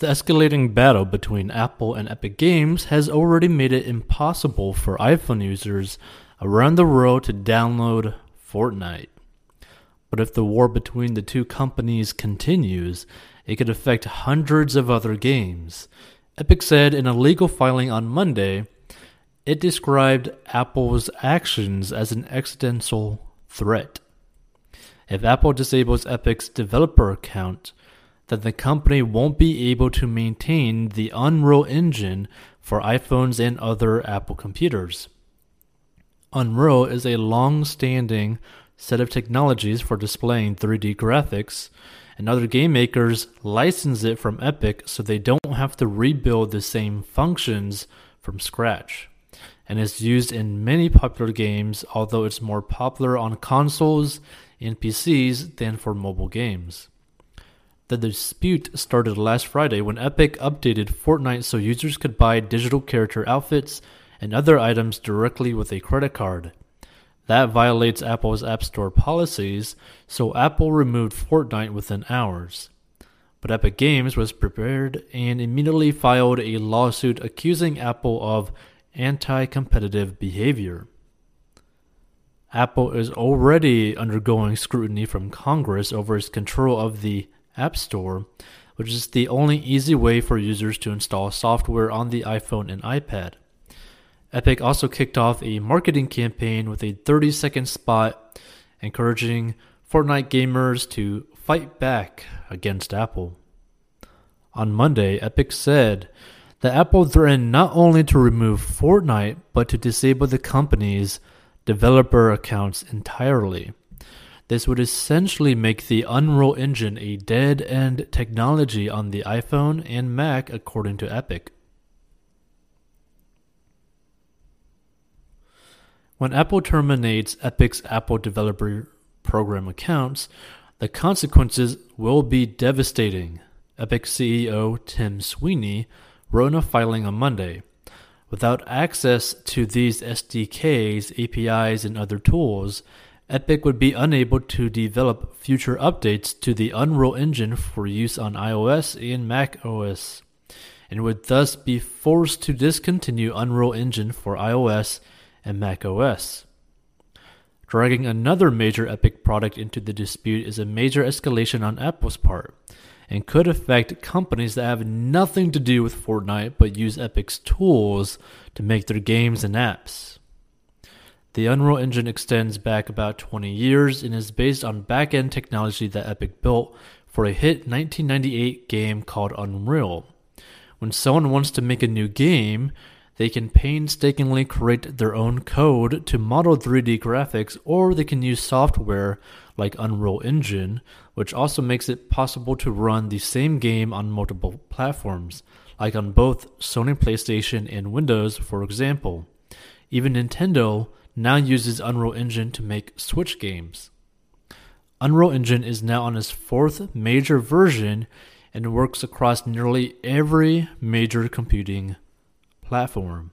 The escalating battle between Apple and Epic Games has already made it impossible for iPhone users around the world to download Fortnite. But if the war between the two companies continues, it could affect hundreds of other games. Epic said in a legal filing on Monday, it described Apple's actions as an existential threat. If Apple disables Epic's developer account, then the company won't be able to maintain the Unreal Engine for iPhones and other Apple computers. Unreal is a long standing set of technologies for displaying 3D graphics, and other game makers license it from Epic so they don't have to rebuild the same functions from scratch. And is used in many popular games, although it's more popular on consoles and PCs than for mobile games. The dispute started last Friday when Epic updated Fortnite so users could buy digital character outfits and other items directly with a credit card. That violates Apple's App Store policies, so Apple removed Fortnite within hours. But Epic Games was prepared and immediately filed a lawsuit accusing Apple of anti competitive behavior. Apple is already undergoing scrutiny from Congress over its control of the App Store, which is the only easy way for users to install software on the iPhone and iPad. Epic also kicked off a marketing campaign with a 30 second spot encouraging Fortnite gamers to fight back against Apple. On Monday, Epic said that Apple threatened not only to remove Fortnite, but to disable the company's developer accounts entirely. This would essentially make the Unreal Engine a dead end technology on the iPhone and Mac, according to Epic. When Apple terminates Epic's Apple Developer Program accounts, the consequences will be devastating, Epic CEO Tim Sweeney wrote in a filing on Monday. Without access to these SDKs, APIs, and other tools, Epic would be unable to develop future updates to the Unreal Engine for use on iOS and Mac OS, and would thus be forced to discontinue Unreal Engine for iOS and Mac OS. Dragging another major Epic product into the dispute is a major escalation on Apple's part and could affect companies that have nothing to do with Fortnite but use Epic's tools to make their games and apps. The Unreal Engine extends back about 20 years and is based on back end technology that Epic built for a hit 1998 game called Unreal. When someone wants to make a new game, they can painstakingly create their own code to model 3D graphics, or they can use software like Unreal Engine, which also makes it possible to run the same game on multiple platforms, like on both Sony PlayStation and Windows, for example. Even Nintendo now uses Unreal Engine to make Switch games. Unreal Engine is now on its fourth major version and works across nearly every major computing platform.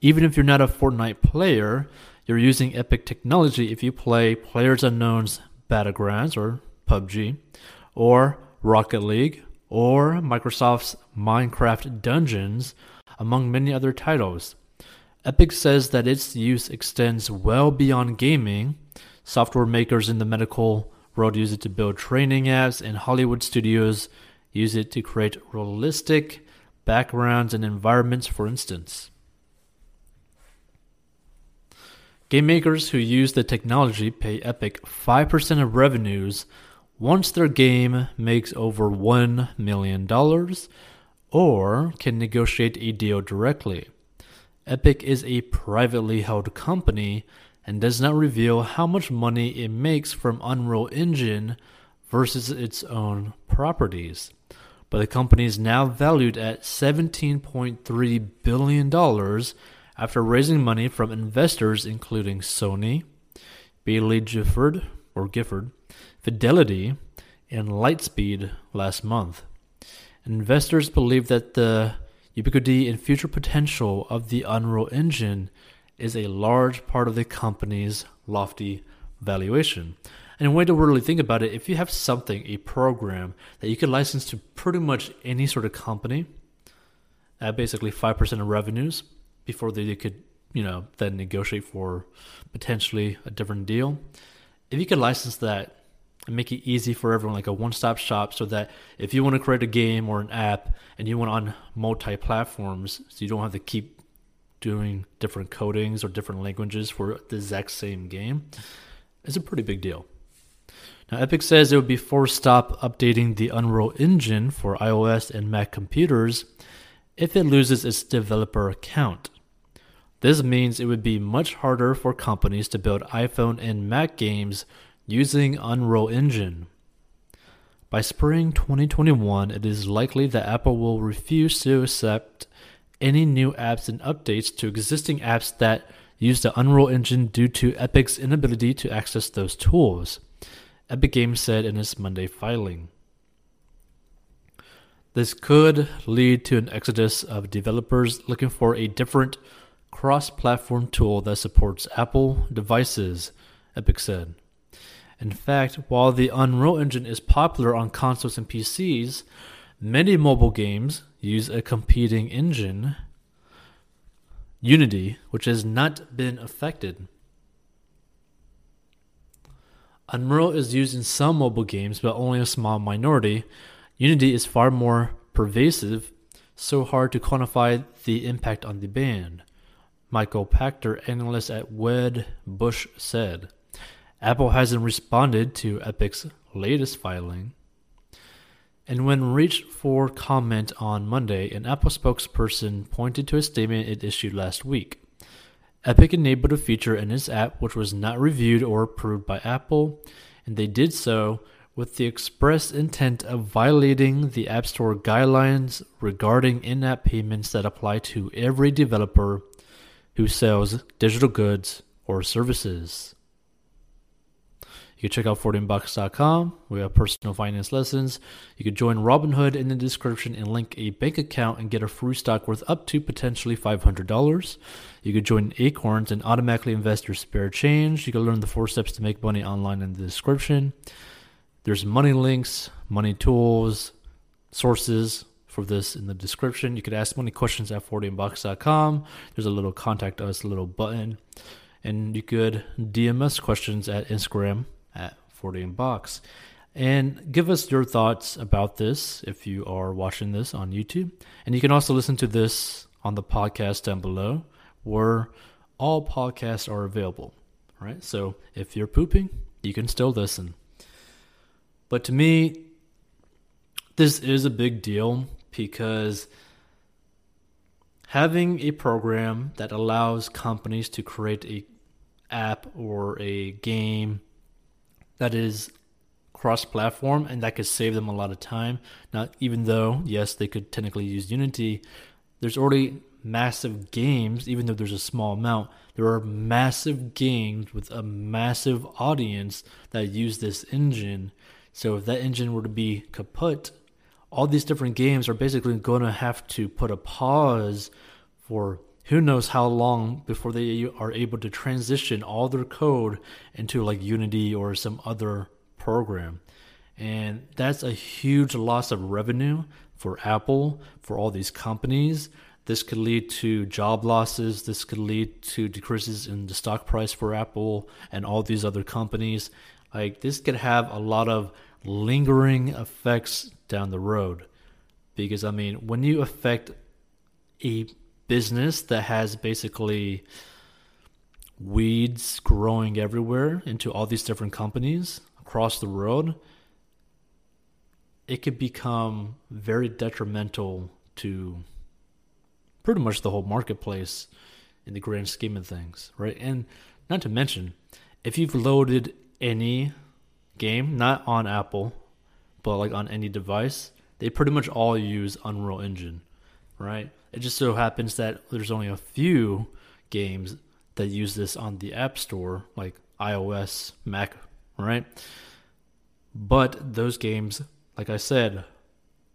Even if you're not a Fortnite player, you're using Epic technology if you play Players Unknown's Battlegrounds or PUBG, or Rocket League, or Microsoft's Minecraft Dungeons, among many other titles. Epic says that its use extends well beyond gaming. Software makers in the medical world use it to build training apps, and Hollywood studios use it to create realistic backgrounds, and environments, for instance. Game makers who use the technology pay Epic 5% of revenues once their game makes over $1 million or can negotiate a deal directly. Epic is a privately held company and does not reveal how much money it makes from Unreal Engine versus its own properties but the company is now valued at $17.3 billion after raising money from investors including Sony, Baillie Gifford, or Gifford, Fidelity, and Lightspeed last month. Investors believe that the ubiquity and future potential of the Unreal Engine is a large part of the company's lofty valuation. And a way to really think about it, if you have something, a program that you could license to pretty much any sort of company at basically 5% of revenues before they could, you know, then negotiate for potentially a different deal. If you could license that and make it easy for everyone, like a one stop shop, so that if you want to create a game or an app and you want on multi platforms, so you don't have to keep doing different codings or different languages for the exact same game, it's a pretty big deal. Now, Epic says it would be forced stop updating the Unreal Engine for iOS and Mac computers if it loses its developer account. This means it would be much harder for companies to build iPhone and Mac games using Unreal Engine. By spring 2021, it is likely that Apple will refuse to accept any new apps and updates to existing apps that use the Unreal Engine due to Epic's inability to access those tools. Epic Games said in its Monday filing. This could lead to an exodus of developers looking for a different cross platform tool that supports Apple devices, Epic said. In fact, while the Unreal Engine is popular on consoles and PCs, many mobile games use a competing engine, Unity, which has not been affected. Unreal is used in some mobile games, but only a small minority. Unity is far more pervasive, so hard to quantify the impact on the band. Michael Pachter, analyst at Wedbush, said Apple hasn't responded to Epic's latest filing. And when reached for comment on Monday, an Apple spokesperson pointed to a statement it issued last week. Epic enabled a feature in its app which was not reviewed or approved by Apple, and they did so with the express intent of violating the App Store guidelines regarding in app payments that apply to every developer who sells digital goods or services. You can check out 14bucks.com. We have personal finance lessons. You can join Robinhood in the description and link a bank account and get a free stock worth up to potentially $500. You can join Acorns and automatically invest your spare change. You can learn the four steps to make money online in the description. There's money links, money tools, sources for this in the description. You could ask money questions at 14bucks.com. There's a little contact us, little button. And you could DM us questions at Instagram at 14 bucks. And give us your thoughts about this if you are watching this on YouTube. And you can also listen to this on the podcast down below where all podcasts are available, right? So if you're pooping, you can still listen. But to me, this is a big deal because having a program that allows companies to create a app or a game that is cross-platform and that could save them a lot of time. Now, even though yes, they could technically use Unity, there's already massive games. Even though there's a small amount, there are massive games with a massive audience that use this engine. So if that engine were to be kaput, all these different games are basically going to have to put a pause for who knows how long before they are able to transition all their code into like Unity or some other program. And that's a huge loss of revenue for Apple, for all these companies. This could lead to job losses. This could lead to decreases in the stock price for Apple and all these other companies. Like, this could have a lot of lingering effects down the road. Because, I mean, when you affect a business that has basically weeds growing everywhere into all these different companies across the world, it could become very detrimental to pretty much the whole marketplace in the grand scheme of things, right? And not to mention, if you've loaded any game, not on Apple, but like on any device, they pretty much all use Unreal Engine, right? It just so happens that there's only a few games that use this on the App Store, like iOS, Mac, right? But those games, like I said,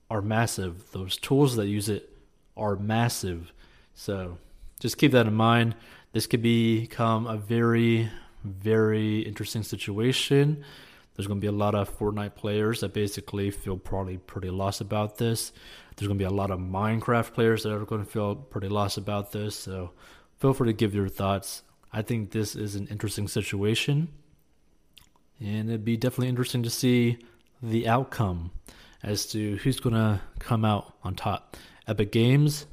are massive. Those tools that use it are massive. So just keep that in mind. This could become a very, very interesting situation There's going to be a lot of Fortnite players that basically feel probably pretty lost about this. There's going to be a lot of Minecraft players that are going to feel pretty lost about this. So feel free to give your thoughts. I think this is an interesting situation. And it'd be definitely interesting to see the outcome as to who's going to come out on top Epic Games